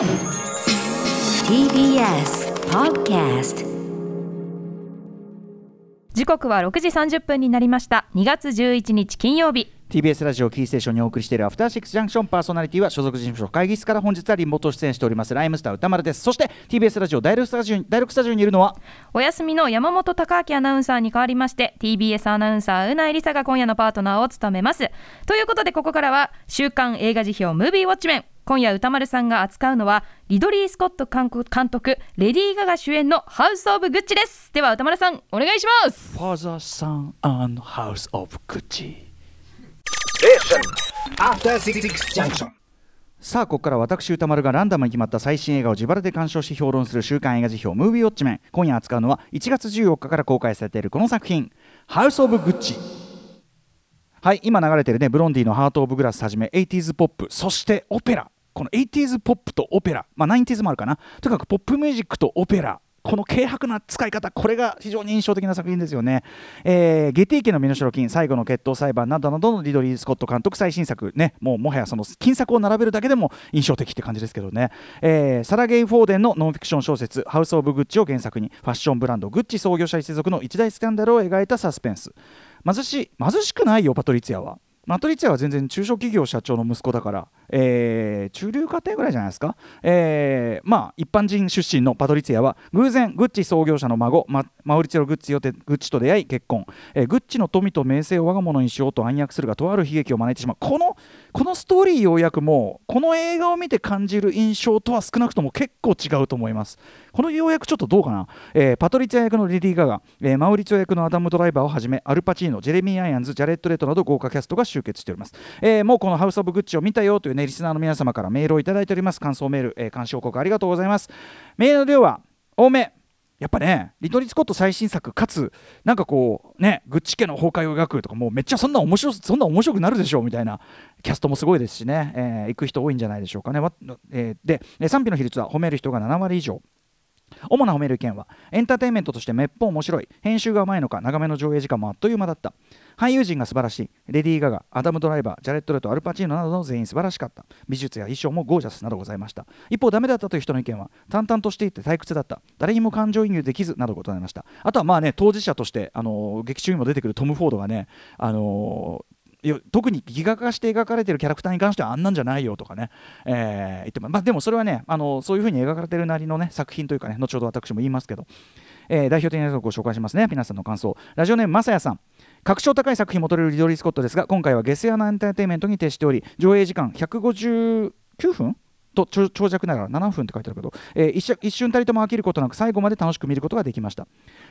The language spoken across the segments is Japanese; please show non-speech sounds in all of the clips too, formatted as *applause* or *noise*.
TBS Podcast 時刻は6時30分になりました。2月11日金曜日。TBS ラジオキーステーションにお送りしているアフターシックスジャンクションパーソナリティは所属事務所会議室から本日はリモート出演しておりますライムスター歌丸です。そして TBS ラジオ第6スタジオに第6スタジオにいるのはお休みの山本貴明アナウンサーに代わりまして TBS アナウンサーうないりさが今夜のパートナーを務めます。ということでここからは週刊映画辞表ムービーウォッチメン今夜歌丸さんが扱うのはリドリー・スコット監督レディー・ガガ主演のハウス・オブ・グッチです。では歌丸さんお願いします。ファーザーさん and House of Gucci After Six Junction. さあここから私歌丸がランダムに決まった最新映画を自腹で鑑賞し評論する週刊映画辞表ムービーウォッチメン今夜扱うのは1月14日から公開されているこの作品「ハウス・オブ・グッチ」はい今流れてるねブロンディの「ハート・オブ・グラス」はじめ 80s ポップそしてオペラ。この 80s ポップとオペラ。まあ 90s もあるかな。とにかくポップミュージックとオペラ。この軽薄な使い方、これが非常に印象的な作品ですよね。えー、ゲティ家の身代金、最後の決闘裁判などなどのリドリー・スコット監督最新作、ね、もうもはやその近作を並べるだけでも印象的って感じですけどね。えー、サラゲイ・フォーデンのノンフィクション小説、ハウス・オブ・グッチを原作に、ファッションブランド、グッチ創業者一族の一大スキャンダルを描いたサスペンス。貧し貧しくないよ、パトリツィアは。パトリツィアは全然中小企業社長の息子だから、えー、中流家庭ぐらいじゃないですか、えー、まあ一般人出身のパトリツィアは偶然グッチ創業者の孫ママウリツィオ・グッチよてグッチと出会い結婚、えー、グッチの富と名声を我が物にしようと暗躍するがとある悲劇を招いてしまう。このこのストーリー要約もこの映画を見て感じる印象とは少なくとも結構違うと思います。この要約ちょっとどうかな、えー、パトリツィア役のレディー・ガガ、えー、マウリツィオ役のアダム・ドライバーをはじめアルパチーノジェレミー・アイアンズジャレッド・レトなど豪華キャストが集結しております、えー、もうこのハウス・オブ・グッチを見たよというねリスナーの皆様からメールをいただいております感想メール、えー、監視報告ありがとうございますメールの量は多めやっぱね、リドリー・スコット最新作、かつ、なんかこう、ね、グッチ家の崩壊を描くとか、もうめっちゃそんな面白そんな面白くなるでしょうみたいな、キャストもすごいですしね、えー、行く人多いんじゃないでしょうかね。えー、で、賛否の比率は褒める人が7割以上。主な褒める意見はエンターテインメントとしてめっぽう面白い編集が甘いのか長めの上映時間もあっという間だった。俳優陣が素晴らしい。レディー・ガガアダム・ドライバージャレット・レトアルパチーノなどの全員素晴らしかった。美術や衣装もゴージャスなどございました。一方ダメだったという人の意見は淡々としていて退屈だった。誰にも感情移入できずなどございました。あとはまあね当事者としてあの劇中にも出てくるトム・フォードがねあの特にギガ化して描かれてるキャラクターに関してはあんなんじゃないよとかね、えー、言ってもまあ、でもそれはねあのそういうふうに描かれてるなりのね作品というかね後ほど私も言いますけど、えー、代表的なやつをご紹介しますね。皆さんの感想。ラジオネームまさやさん。格調高い作品も撮れるリドリー・スコットですが今回はゲス屋のエンターテインメントに徹しており上映時間159分と長尺ながら7分って書いてあるけど、えー、一瞬たりとも飽きることなく最後まで楽しく見ることができました。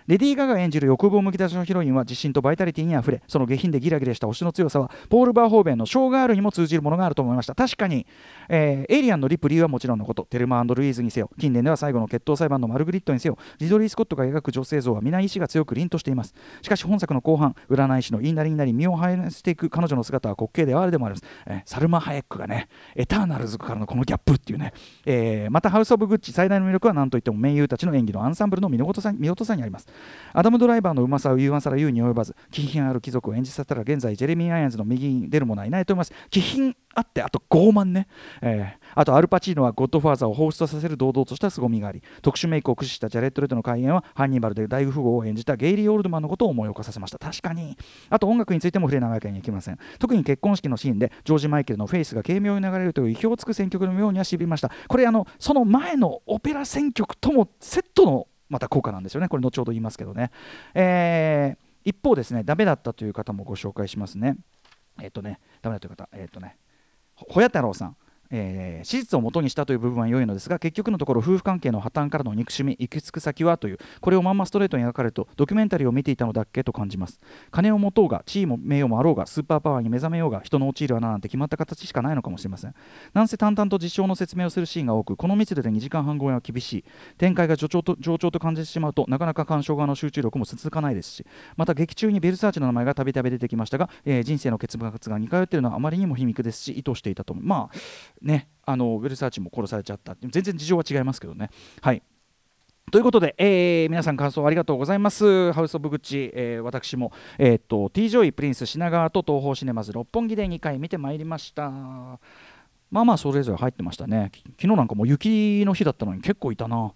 レディー・ガガ演じる欲望むき出しのヒロインは自信とバイタリティにあふれその下品でギラギラした推しの強さはポール・バーホーベンのショーガールにも通じるものがあると思いました。確かに、えー、エイリアンのリプリーはもちろんのこと。テルマ&ルイーズにせよ。近年では最後の決闘裁判のマルグリットにせよ。リドリー・スコットが描く女性像は皆意志が強く凛としています。しかし本作の後半占い師の言いなりになり身をやつしていく彼女の姿は滑稽ではあるでもあります、えー、サルマ・ハエックがねエターナルズからのこのギャップ。っていうね、えー、またハウス・オブ・グッチ最大の魅力は何といっても名優たちの演技のアンサンブルの見事さ見事さにあります。アダム・ドライバーのうまさを言わさら言うに及ばず気品ある貴族を演じさせたら現在ジェレミー・アイアンズの右に出る者はいないと思います。気品あってあと傲慢ね、えー、あとアルパチーノはゴッドファーザーを放出させる堂々とした凄みがあり特殊メイクを駆使したジャレット・レッドの開演はハンニバルで大富豪を演じたゲイリー・オールドマンのことを思い起こさせました。確かに。あと音楽についても触れないわけにはいきません。特に結婚式のシーンでジョージ・マイケルのフェイスが軽妙に流れるという意表をつく選曲のようにはしびました。これあのその前のオペラ選曲ともセットのまた効果なんですよね。これ後ほど言いますけどね、えー、一方ですねダメだったという方もご紹介しますね。えっ、とねダメだという方えっ、とねほや太郎さん。えー、史実をもとにしたという部分は良いのですが結局のところ夫婦関係の破綻からの憎しみ行き着く先はというこれをまんまストレートに描かれるとドキュメンタリーを見ていたのだっけと感じます。金を持とうが地位も名誉もあろうがスーパーパワーに目覚めようが人の陥る穴なんて決まった形しかないのかもしれません。なんせ淡々と実証の説明をするシーンが多くこの密度で2時間半超えは厳しい。展開が助長と上長と感じてしまうとなかなか鑑賞側の集中力も続かないですしまた劇中にベルサーチの名前がたびたび出てきましたが、えー、人生の結末が似通っているのはあまりにも皮肉ですし意図していたと思う。まあねあのヴェルサーチも殺されちゃった全然事情は違いますけどね。はいということで、えー、皆さん感想ありがとうございます。ハウス・オブ・グッチ、えー、私も、えー、っと、T・ ジョイ・プリンス品川と TOHO シネマズ六本木で2回見てまいりました。まあまあそれぞれ入ってましたね昨日なんかもう雪の日だったのに結構いたな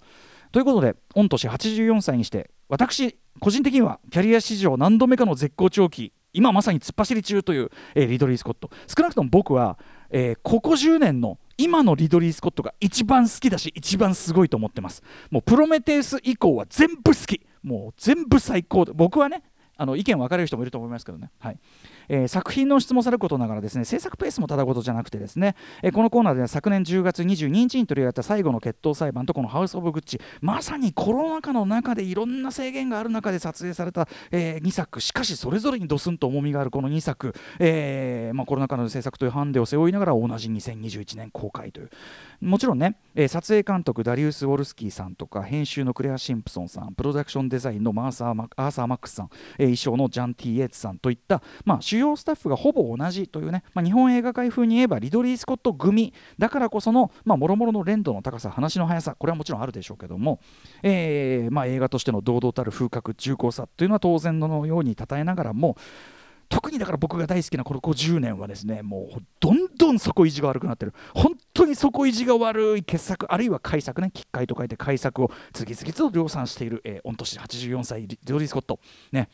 ということで御年84歳にして私個人的にはキャリア史上何度目かの絶好調期今まさに突っ走り中という、えーリドリー・スコット少なくとも僕は、えーここ10年の今のリドリー・スコットが一番好きだし一番すごいと思ってます。もうプロメテウス以降は全部好き。もう全部最高。で僕はねあの意見分かれる人もいると思いますけどね、はい。えー作品の質もさることながらですね制作ペースもただごとじゃなくてですね、えーこのコーナーでは昨年10月22日に取り上げた最後の決闘裁判とこのハウス・オブ・グッチ。まさにコロナ禍の中でいろんな制限がある中で撮影された、え2作。しかしそれぞれにドスンと重みがあるこの2作、えーまあ、コロナ禍の制作というハンデを背負いながら同じ2021年公開という。もちろんね、えー撮影監督ダリウス・ウォルスキーさんとか編集のクレア・シンプソンさんプロダクションデザインのマーサーマアーサー・マックスさん、えー衣装のジャン・ティ・エイツさんといった、まあ、主要スタッフがほぼ同じというね、まあ、日本映画界風に言えばリドリー・スコット組だからこそのもろもろの連動の高さ話の速さこれはもちろんあるでしょうけども、えーまあ、映画としての堂々たる風格重厚さというのは当然のように称えながらも特にだから僕が大好きなこの50年はですねもうどんどん底意地が悪くなってる。本当に底意地が悪い傑作あるいは改作ね奇怪と書いて改作を次々と量産している、えー、御年84歳ジョージ・スコット。ね。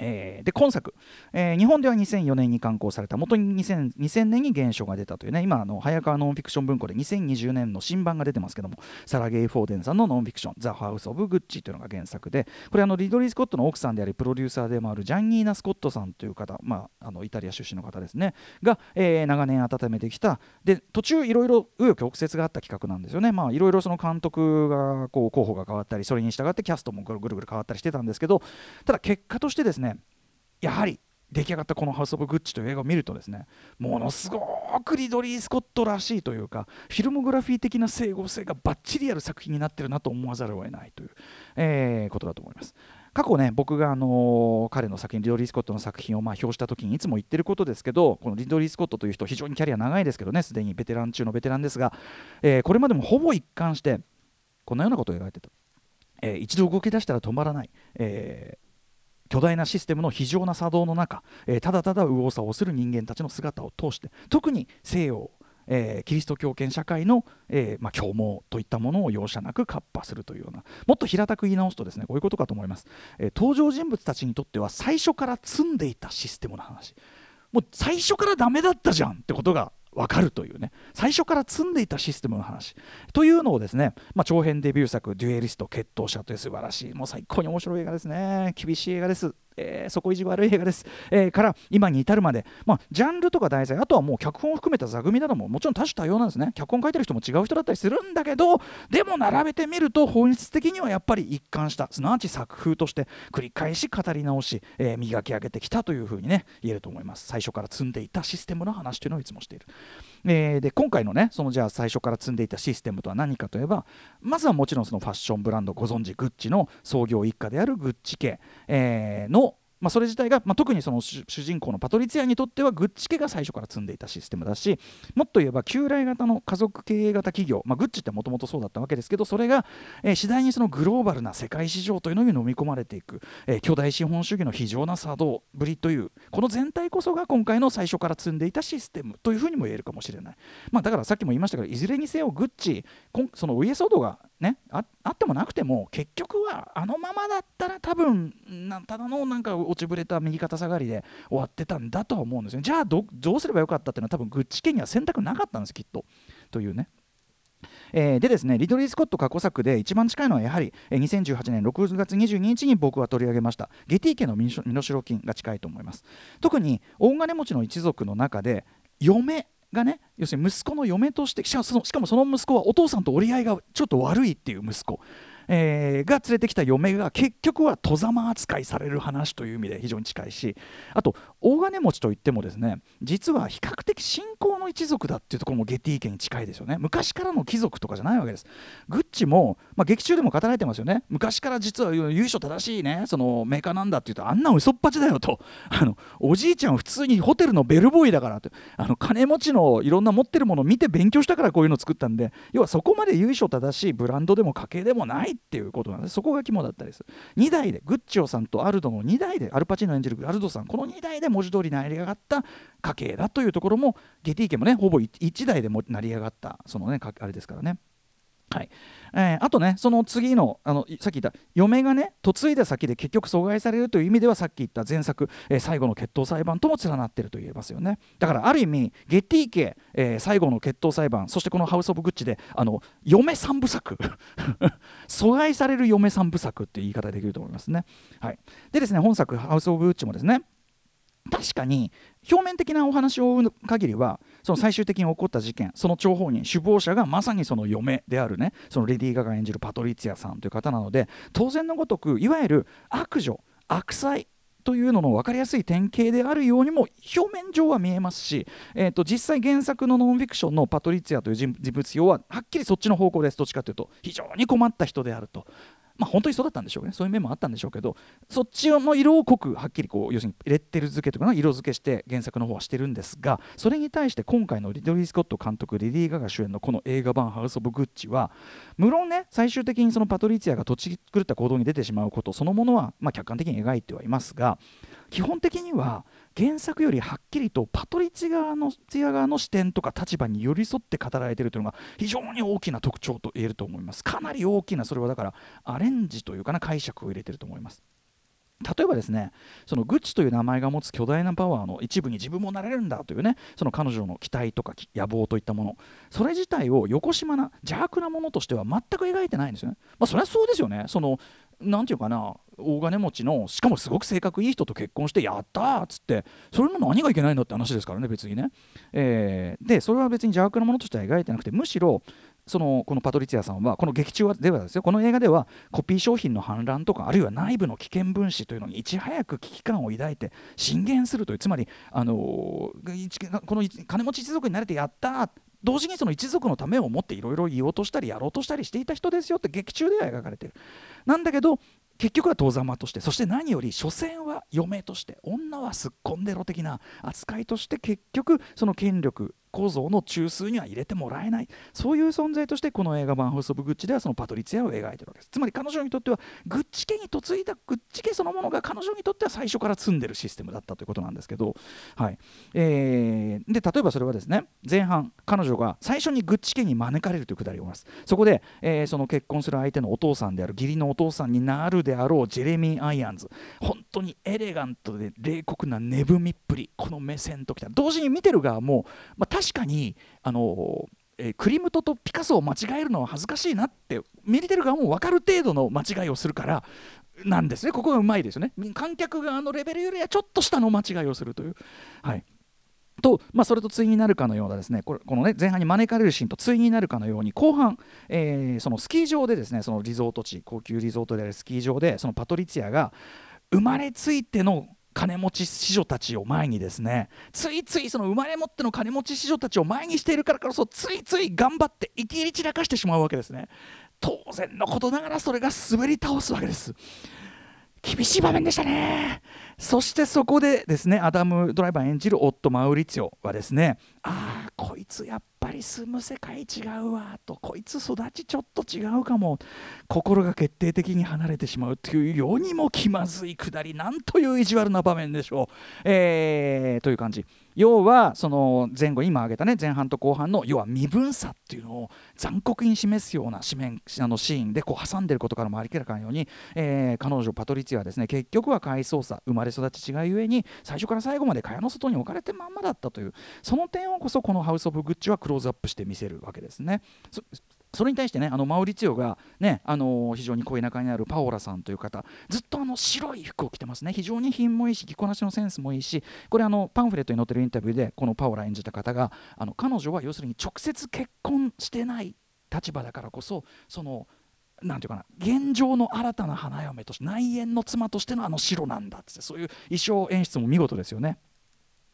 えーで今作、えー日本では2004年に刊行された。元に 2000, 2000年に原書が出たというね。今あの早川ノンフィクション文庫で2020年の新版が出てますけども。サラ・ゲイ・フォーデンさんのノンフィクション「ザ・ハウス・オブ・グッチ」というのが原作で。これあのリドリー・スコットの奥さんでありプロデューサーでもあるジャンニーナ・スコットさんという方、まあ、あのイタリア出身の方ですね。が、えー長年温めてきた。で途中いろいろ紆余曲折があった企画なんですよね。いろいろその監督がこう候補が変わったりそれに従ってキャストもぐるぐるぐる変わったりしてたんですけど。ただ結果としてですねねやはり出来上がったこの「ハウス・オブ・グッチ」という映画を見るとですねものすごくリドリー・スコットらしいというかフィルモグラフィー的な整合性がバッチリある作品になってるなと思わざるを得ないという、えーことだと思います。過去ね僕が、あのー彼の作品リドリー・スコットの作品をまあ表した時にいつも言ってることですけどこのリドリー・スコットという人非常にキャリア長いですけどねすでにベテラン中のベテランですが、えーこれまでもほぼ一貫してこんなようなことを描いてた、えー一度動き出したら止まらない、え巨大なシステムの非常な作動の中、えーただただ右往左往する人間たちの姿を通して特に西洋、えーキリスト教圏社会の、えーまあ、狂妄といったものを容赦なくカッパするというようなもっと平たく言い直すとですねこういうことかと思います、えー登場人物たちにとっては最初から積んでいたシステムの話。もう最初からダメだったじゃんってことが分かるというね。最初から積んでいたシステムの話。というのをですね、まあ、長編デビュー作「デュエリスト決闘者」という素晴らしいもう最高に面白い映画ですね。厳しい映画です、えー底意地悪い映画です、えーから今に至るまで、まあ、ジャンルとか題材あとはもう脚本を含めた座組などももちろん多種多様なんですね。脚本書いてる人も違う人だったりするんだけどでも並べてみると本質的にはやっぱり一貫したすなわち作風として繰り返し語り直し、えー磨き上げてきたというふうにね言えると思います。最初から積んでいたシステムの話というのをいつもしている。えーで今回のねそのじゃあ最初から積んでいたシステムとは何かといえばまずはもちろんそのファッションブランドご存知グッチの創業一家であるグッチ家、えーのまあ、それ自体が、まあ、特にその主人公のパトリツィアにとってはグッチ家が最初から積んでいたシステムだしもっと言えば旧来型の家族経営型企業、まあ、グッチってもともとそうだったわけですけどそれが、えー次第にそのグローバルな世界市場というのに飲み込まれていく、えー巨大資本主義の非常な作動ぶりというこの全体こそが今回の最初から積んでいたシステムというふうにも言えるかもしれない、まあ、だからさっきも言いましたけどいずれにせよグッチこんそのお家騒動がねああってもなくても結局はあのままだったら多分なただのなんか落ちぶれた右肩下がりで終わってたんだとは思うんですよじゃあどうすればよかったっていうのは多分グッチ家には選択なかったんですきっと。というね。えーでですねリドリー・スコット過去作で一番近いのはやはり、えー2018年6月22日に僕は取り上げましたゲティ家の身代金が近いと思います。特に大金持ちの一族の中で嫁がね要するに息子の嫁としてしかもそのしかもその息子はお父さんと折り合いがちょっと悪いっていう息子、えーが連れてきた嫁が結局は戸ざま扱いされる話という意味で非常に近いしあと大金持ちといってもですね実は比較的信仰の一族だっていうところもゲティ家に近いですよね。昔からの貴族とかじゃないわけです。グッチも、まあ、劇中でも語られてますよね。昔から実は由緒正しいねそのメーカーなんだって言うとあんな嘘っぱちだよと。*laughs* あのおじいちゃん普通にホテルのベルボーイだからとあの金持ちのいろんな持ってるものを見て勉強したからこういうの作ったんで要はそこまで由緒正しいブランドでも家系でもないっていうことなんです。そこが肝だったりする。2代でグッチオさんとアルドの2代でアルパチーノ演じるアルドさんこの2代で文字通り成り上がった家系だというところもゲティ家もねほぼ1代でも成り上がったそのねあれですからね。はいえー、あとね、その次のあのさっき言った嫁がね、嫁いだ先で結局阻害されるという意味では、さっき言った前作、えー、最後の決闘裁判とも連なっていると言えますよね。だからある意味、ゲティ家、えー、最後の決闘裁判、そしてこのハウス・オブ・グッチで、あの嫁三部作、*laughs* 阻害される嫁三部作っていう言い方できると思いますね。はい、でですね、本作、ハウス・オブ・グッチもですね、確かに表面的なお話を追う限りはその最終的に起こった事件その張本人首謀者がまさにその嫁であるねそのレディー・ガガ演じるパトリツィアさんという方なので当然のごとくいわゆる悪女悪妻というのの分かりやすい典型であるようにも表面上は見えますし、えー、と実際原作のノンフィクションのパトリツィアという人物用ははっきりそっちの方向です。どっちかというと非常に困った人であると。まあ、本当にそうだったんでしょうね。そういう面もあったんでしょうけどそっちの色を濃くはっきりこう要するにレッテル付けとかの色付けして原作の方はしてるんですがそれに対して今回のリドリー・スコット監督レディー・ガガ主演のこの映画版「ハウス・オブ・グッチ」は無論ね最終的にそのパトリツィアが土地狂った行動に出てしまうことそのものはま客観的に描いてはいますが基本的には原作よりはっきりとパトリチ側のツィア側の視点とか立場に寄り添って語られているというのが非常に大きな特徴と言えると思います。かなり大きなそれはだからアレンジというかな解釈を入れてると思います。例えばですねそのグッチという名前が持つ巨大なパワーの一部に自分もなれるんだというねその彼女の期待とか野望といったもの。それ自体を横島な邪悪なものとしては全く描いてないんですよね。まあ、それはそうですよね。そのなんていうかな大金持ちのしかもすごく性格いい人と結婚してやったーっつってそれの何がいけないんだって話ですからね別にね、えー、でそれは別に邪悪なものとしては描いてなくてむしろそのこのパトリツィアさんはこの劇中ではですよこの映画ではコピー商品の反乱とかあるいは内部の危険分子というのにいち早く危機感を抱いて進言するというつまり、あの、この金持ち一族になれてやった同時にその一族のためを思っていろいろ言おうとしたりやろうとしたりしていた人ですよって劇中では描かれているなんだけど結局は遠ざまとしてそして何より所詮は嫁として女はすっこんでろ的な扱いとして結局その権力構造の中枢には入れてもらえない。そういう存在としてこの映画版「ハウス・オブ・グッチ」ではそのパトリツィアを描いてるわけです。つまり彼女にとってはグッチ家に嫁いだグッチ家そのものが彼女にとっては最初から詰んでるシステムだったということなんですけど、はい。えー、で例えばそれはですね前半彼女が最初にグッチ家に招かれるというくだりあります。そこで、えー、その結婚する相手のお父さんである義理のお父さんになるであろうジェレミー・アイアンズ。本当にエレガントで冷酷な値踏みっぷりこの目線ときた。同時に見てる側も、まあ、確かにあのえー、クリムトとピカソを間違えるのは恥ずかしいなって見てる側も分かる程度の間違いをするからなんですね。ここがうまいですよね。観客側のレベルよりはちょっと下の間違いをするという。はい。とまあ、それと対になるかのようなですねこれこのね前半に招かれるシーンと対になるかのように後半、えー、そのスキー場でですねそのリゾート地高級リゾートであるスキー場でそのパトリツィアが生まれついての金持ち子女たちを前にですねついついその生まれ持っての金持ち子女たちを前にしているからこそついつい頑張って生きり散らかしてしまうわけですね。当然のことながらそれが滑り倒すわけです。厳しい場面でしたね。そしてそこでですねアダム・ドライバー演じる夫マウリツィオはですねああこいつやっぱり住む世界違うわとこいつ育ちちょっと違うかも心が決定的に離れてしまうというようにも気まずいくだりなんという意地悪な場面でしょう、えー、という感じ。要はその前後今挙げたね前半と後半の要は身分差っていうのを残酷に示すような紙面あのシーンでこう挟んでることからもありきらかのように、えー、彼女パトリツィはですね結局は回想差生まれれ育ち違いゆえに最初から最後まで蚊帳の外に置かれてまんまだったというその点をこそこのハウス・オブ・グッチはクローズアップして見せるわけですね。それに対してねあのマウリツィオが、ね、あの非常に恋仲にあるパオラさんという方ずっとあの白い服を着てますね非常に品もいいし着こなしのセンスもいいしこれあのパンフレットに載ってるインタビューでこのパオラ演じた方があの彼女は要するに直接結婚してない立場だからこそそのなんていうかな現状の新たな花嫁として内縁の妻としてのあの白なんだってそういう衣装演出も見事ですよね。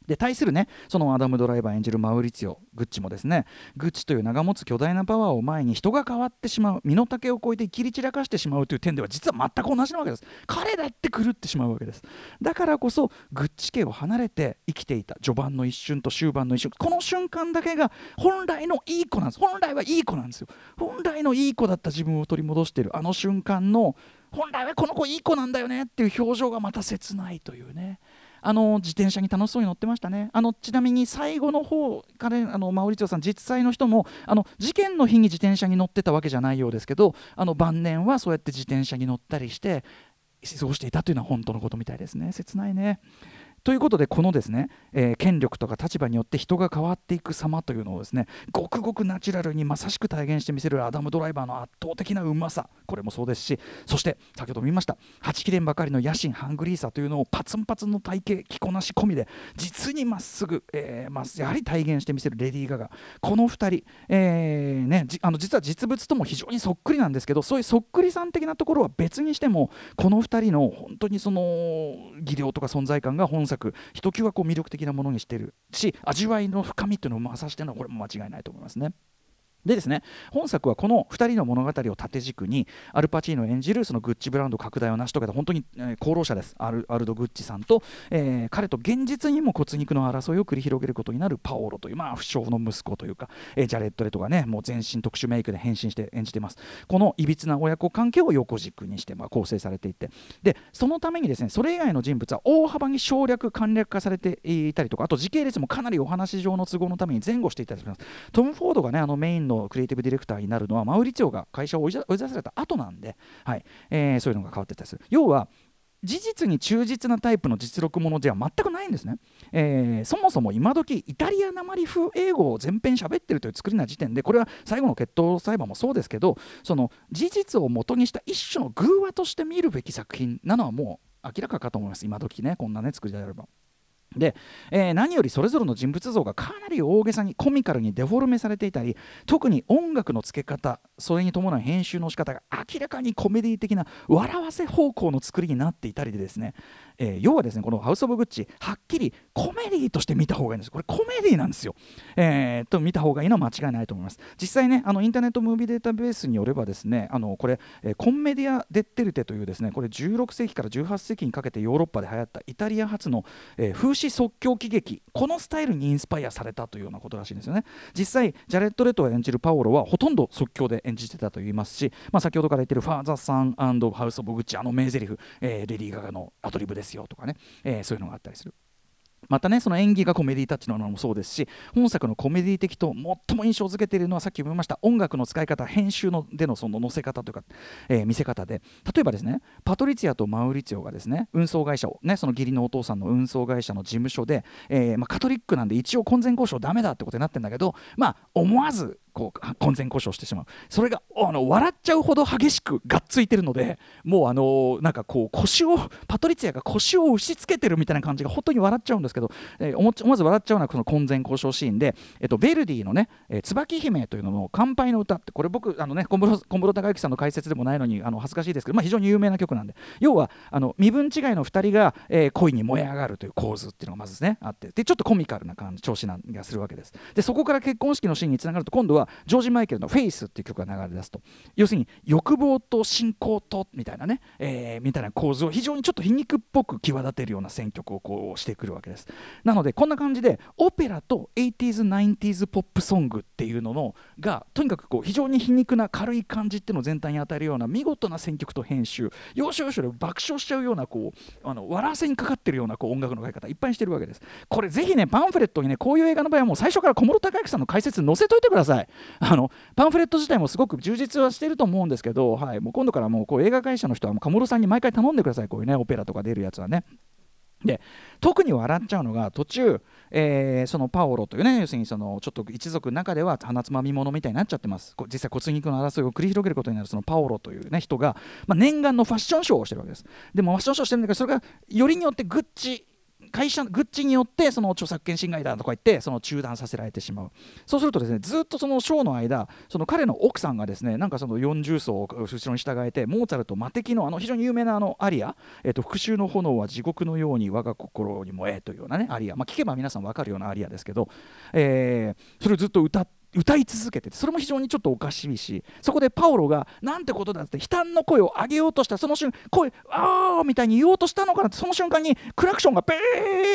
で対するねそのアダム・ドライバー演じるマウリツィオグッチもですねグッチという名が持つ巨大なパワーを前に人が変わってしまう身の丈を超えて切り散らかしてしまうという点では実は全く同じなわけです。彼だって狂ってしまうわけです。だからこそグッチ家を離れて生きていた序盤の一瞬と終盤の一瞬この瞬間だけが本来のいい子なんです。本来はいい子なんですよ。本来のいい子だった自分を取り戻しているあの瞬間の本来はこの子いい子なんだよねっていう表情がまた切ないというね。あの自転車に楽しそうに乗ってましたね。あのちなみに最後の方彼あのマウリツィオさん実際の人もあの事件の日に自転車に乗ってたわけじゃないようですけどあの晩年はそうやって自転車に乗ったりして過ごしていたというのは本当のことみたいですね。切ないね。ということでこのですね、えー、権力とか立場によって人が変わっていく様というのをですねごくごくナチュラルにまさしく体現してみせるアダム・ドライバーの圧倒的なうまさこれもそうですしそして先ほども言いましたはちきれんばかりの野心ハングリーさというのをパツンパツンの体型着こなし込みで実にまっすぐ、えーまあ、やはり体現してみせるレディー・ガガ。この2人、えーね、あの実は実物とも非常にそっくりなんですけどそういうそっくりさん的なところは別にしてもこの2人の本当にその技量とか存在感が本作ひときわこう魅力的なものにしてるし味わいの深みっていうのを増さしてるのはこれも間違いないと思いますね。でですね本作はこの2人の物語を縦軸にアルパチーノ演じるそのグッチブランド拡大を成し遂げた本当に、功労者です。アルアルド・グッチさんと、えー、彼と現実にも骨肉の争いを繰り広げることになるパオロという、まあ、不詳の息子というか、えー、ジャレット・レトがねもう全身特殊メイクで変身して演じています。このいびつな親子関係を横軸にして、まあ、構成されていて。でそのためにですねそれ以外の人物は大幅に省略簡略化されていたりとかあと時系列もかなりお話上の都合のために前後していたりします。トム・フォードがねあのメインのクリエイティブディレクターになるのはマウリツィオが会社を追い出された後なんで、はい。えー、そういうのが変わってたりする。要は事実に忠実なタイプの実録ものでは全くないんですね、えー、そもそも今時イタリアなまり風英語を全編喋ってるという作りな時点でこれは最後の決闘裁判もそうですけどその事実を元にした一種の偶話として見るべき作品なのはもう明らかかと思います。今時ねこんなね作りであれば。で、えー、何よりそれぞれの人物像がかなり大げさにコミカルにデフォルメされていたり特に音楽の付け方それに伴う編集の仕方が明らかにコメディ的な笑わせ方向の作りになっていたりでですね、えー、要はですねこの「ハウス・オブ・グッチ」はっきりコメディとして見た方がいいんです。これコメディなんですよ、えー、と見た方がいいのは間違いないと思います。実際ねあのインターネットムービーデータベースによればですねあのこれ、えー、コンメディア・デッテルテというですねこれ16世紀から18世紀にかけてヨーロッパで流行ったイタリア発の、えー、風し即興喜劇このスタイルにインスパイアされたというようなことらしいんですよね実際ジャレット・レトを演じるパオロはほとんど即興で演じてたと言いますし、まあ、先ほどから言ってる「ファーザー・サンハウス・オブ・グッチ」あの名台詞、えー、レディー・ガガのアドリブですよとかね、えー、そういうのがあったりする。またねその演技がコメディタッチのものもそうですし本作のコメディ的と最も印象づけているのはさっきも言いました音楽の使い方編集のでのその載せ方というか、えー、見せ方で。例えばですねパトリツィアとマウリツィオがですね運送会社をねその義理のお父さんの運送会社の事務所で、えーまあ、カトリックなんで一応婚前交渉ダメだってことになってるんだけどまあ思わずこう婚前交渉してしまう。それがあの笑っちゃうほど激しくがっついてるのでもうあのなんかこう腰をパトリツィアが腰を押し付けてるみたいな感じが本当に笑っちゃうんですけど、えー、思わず笑っちゃうのはこの婚前交渉シーンで、えっと、ベルディのね「えー、椿姫」というのの「乾杯の歌」ってこれ僕あのね小室小室孝之さんの解説でもないのにあの恥ずかしいですけど、まあ、非常に有名な曲なんで。要はあの身分違いの2人が、えー、恋に燃え上がるという構図っていうのがまずねあって。でちょっとコミカルな感じ調子なんがするわけです。でそこから結婚式のシーンにつながると今度はジョージ・マイケルの「フェイスっていう曲が流れ出すと。要するに欲望と信仰とみたいなね、えー、みたいな構図を非常にちょっと皮肉っぽく際立てるような選曲をこうしてくるわけです。なのでこんな感じでオペラと 80s、90s ポップソングっていうののがとにかくこう非常に皮肉な軽い感じっていうのを全体に与えるような見事な選曲と編集。要所要所で爆笑しちゃうようなこうあの笑わせにかかってるようなこう音楽の書き方いっぱいにしてるわけです。これぜひねパンフレットにねこういう映画の場合はもう最初から小室孝之さんの解説載せといてください。あのパンフレット自体もすごく充実はしてると思うんですけど、はい、もう今度からもうこう映画会社の人はもう鴨さんに毎回頼んでくださいこういうねオペラとか出るやつはね。で特に笑っちゃうのが途中、えー、そのパオロというね要するにそのちょっと一族の中では鼻つまみ者みたいになっちゃってます実際骨肉の争いを繰り広げることになるそのパオロという、ね、人が、まあ、念願のファッションショーをしてるわけですでもファッションショーしてるんだけどそれがよりによってグッチ会社グッチによってその著作権侵害だとか言ってその中断させられてしまう。そうするとですねずっとそのショーの間その彼の奥さんがですねなんかその40層を後ろに従えてモーツァルト魔敵のあの非常に有名なあのアリア、えー、と復讐の炎は地獄のように我が心に燃えというようなねアリア、まあ、聞けば皆さん分かるようなアリアですけど、えー、それをずっと歌って歌い続けててそれも非常にちょっとおかしいしそこでパオロがなんてことだって悲嘆の声を上げようとしたその瞬間声あーみたいに言おうとしたのかなってその瞬間にクラクションがペ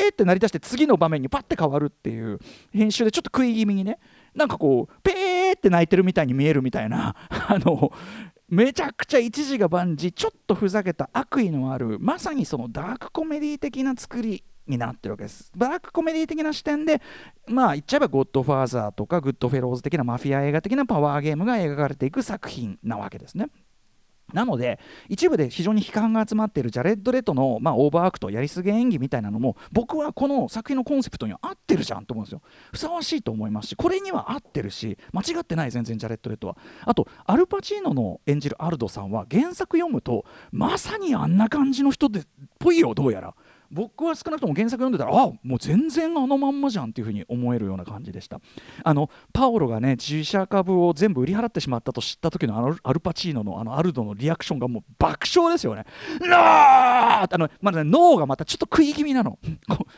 ーって鳴り出して次の場面にパッて変わるっていう編集でちょっと食い気味にねなんかこうペーって泣いてるみたいに見えるみたいな *laughs* あのめちゃくちゃ一事が万事ちょっとふざけた悪意のあるまさにそのダークコメディ的な作りになってるわけです。ブラックコメディ的な視点で、まあ言っちゃえばゴッドファーザーとかグッドフェローズ的なマフィア映画的なパワーゲームが描かれていく作品なわけですね。なので一部で非常に批判が集まっているジャレッド・レトの、まあ、オーバーアクトやりすぎ演技みたいなのも僕はこの作品のコンセプトには合ってるじゃんと思うんですよふさわしいと思いますしこれには合ってるし間違ってない全然ジャレッド・レトはあとアルパチーノの演じるアルドさんは原作読むとまさにあんな感じの人でっぽいよどうやら僕は少なくとも原作読んでたらあもう全然あのまんまじゃんっていうふうに思えるような感じでした。あのパオロがね自社株を全部売り払ってしまったと知った時のあのアルパチーノのあのアルドのリアクションがもう爆笑ですよね。No あのまだね No がまたちょっと食い気味なの。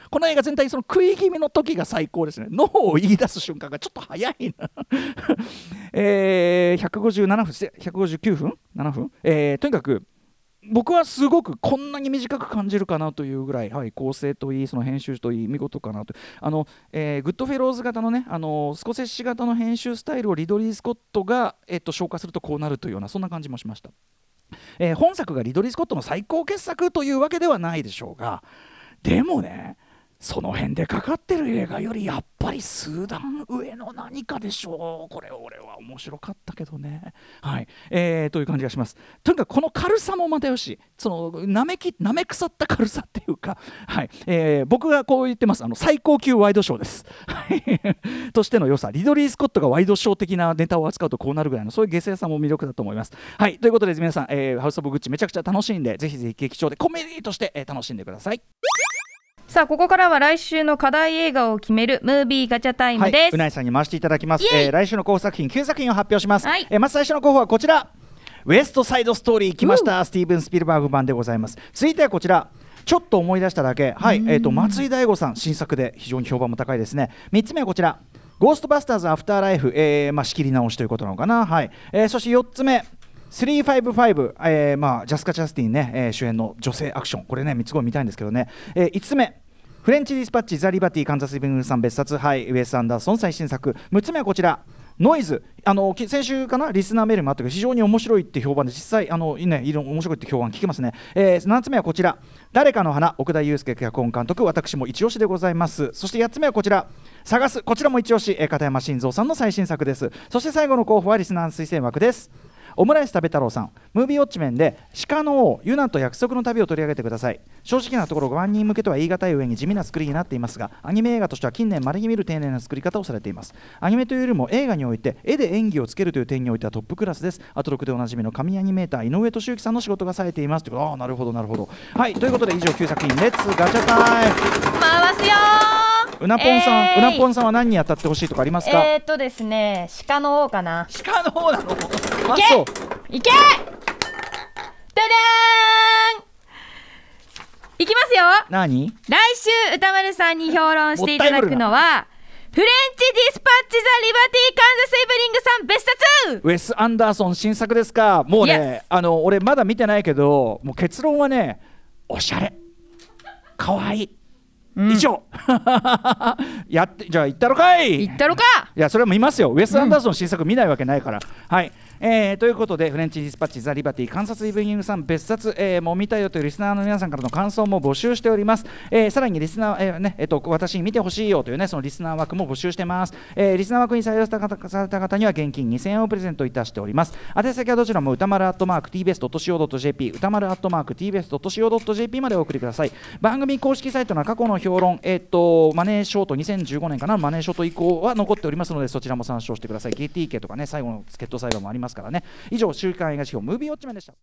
この映画全体その食い気味の時が最高ですね。 No を言い出す瞬間がちょっと早いな。*laughs* えー、157分159分？7分、えー、とにかく僕はすごくこんなに短く感じるかなというぐらい、はい、構成といいその編集といい見事かなと。あの、えー、グッドフェローズ型のねあのスコセッシ型の編集スタイルをリドリー・スコットが、えっと、消化するとこうなるというようなそんな感じもしました、えー、本作がリドリー・スコットの最高傑作というわけではないでしょうがでもねその辺でかかってる映画よりやっぱり数段上の何かでしょう。これ俺は面白かったけどね。はい、えー、という感じがします。とにかくこの軽さもまたよしそのなめきなめ腐った軽さっていうかはい、えー、僕がこう言ってます。あの最高級ワイドショーです。*laughs* としての良さ。リドリー・スコットがワイドショー的なネタを扱うとこうなるぐらいのそういう下世さも魅力だと思います。はい。ということで皆さん、えー、ハウス・オブ・グッチめちゃくちゃ楽しんでぜひぜひ劇場でコメディとして、え、楽しんでください。さあここからは来週の課題映画を決めるムービーガチャタイムです、はい、うないさんに回していただきます、えー、来週の候補作品9作品を発表します、はい、えー、まず最初の候補はこちら。ウエストサイドストーリー来ました。スティーブン・スピルバーグ版でございます。続いてはこちら。ちょっと思い出しただけ。はい、えーと、松井大悟さん新作で非常に評判も高いですね。3つ目はこちら。ゴーストバスターズアフターライフ、えーまあ、仕切り直しということなのかな、はい。えー、そして4つ目355、えーまあ、ジャスカ・チャスティンね、えー、主演の女性アクション。これね3つ後見たいんですけどね、えー、5つ目。フレンチディスパッチザ・リバティカンザス・イブングさん別冊はいウエス・アンダーソン最新作。6つ目はこちら。ノイズあの先週かな？リスナーメールもあったけど非常に面白いって評判で実際あの、ね、いろ面白いって評判聞けますね、えー、7つ目はこちら。誰かの花。奥田祐介脚本監督。私も一押しでございます。そして8つ目はこちら。さがす。こちらも一押し、えー、片山慎三さんの最新作です。そして最後の候補はリスナー推薦枠です。オムライス食べ太郎さん。ムービーウォッチメンで鹿の王ユナと約束の旅を取り上げてください。正直なところ万人向けとは言い難い上に地味な作りになっていますがアニメ映画としては近年まれに見る丁寧な作り方をされています。アニメというよりも映画において絵で演技をつけるという点においてはトップクラスです。アトロクでおなじみの神アニメーター井上俊之さんの仕事がされています。ということああなるほどなるほどはいということで以上9作品 Let's ガチャ time。回すようなぽんさん、えー、うなぽんさんは何に当たってほしいとかありますか？えー、っとですね鹿の王かな。鹿の王なの？あそう。いけ！ダダーンいきますよ！何？来週歌丸さんに評論していただくのはフレンチディスパッチ・ザ・リバティ・カンザス・イブリングさん別冊ウェス・アンダーソン新作ですか？もうね、あの俺まだ見てないけどもう結論はねおしゃれ。かわい。い以上。*laughs* やってじゃあ行ったろかい！行ったろかいやそれも見ますよ。ウェス・アンダーソン新作見ないわけないから、はい。えー、ということでフレンチディスパッチザ・リバティ観察イブニングさん別冊、えー、もう見たよというリスナーの皆さんからの感想も募集しております、えー、さらにリスナー、えーねえーと、私に見てほしいよというねそのリスナー枠も募集してます、えー、リスナー枠に採用された方には現金2000円をプレゼントいたしております。宛先はどちらも歌丸アットマーク TBS.CO.JP 歌丸アットマーク TBS.CO.JP までお送りください。番組公式サイトの過去の評論、えーと、マネーショート2015年かな？マネーショート以降は残っておりますのでそちらも参照してください。GTK とかね最後の助っ人裁判もありますからね。以上週刊映画指標ムービーウォッチメンでした。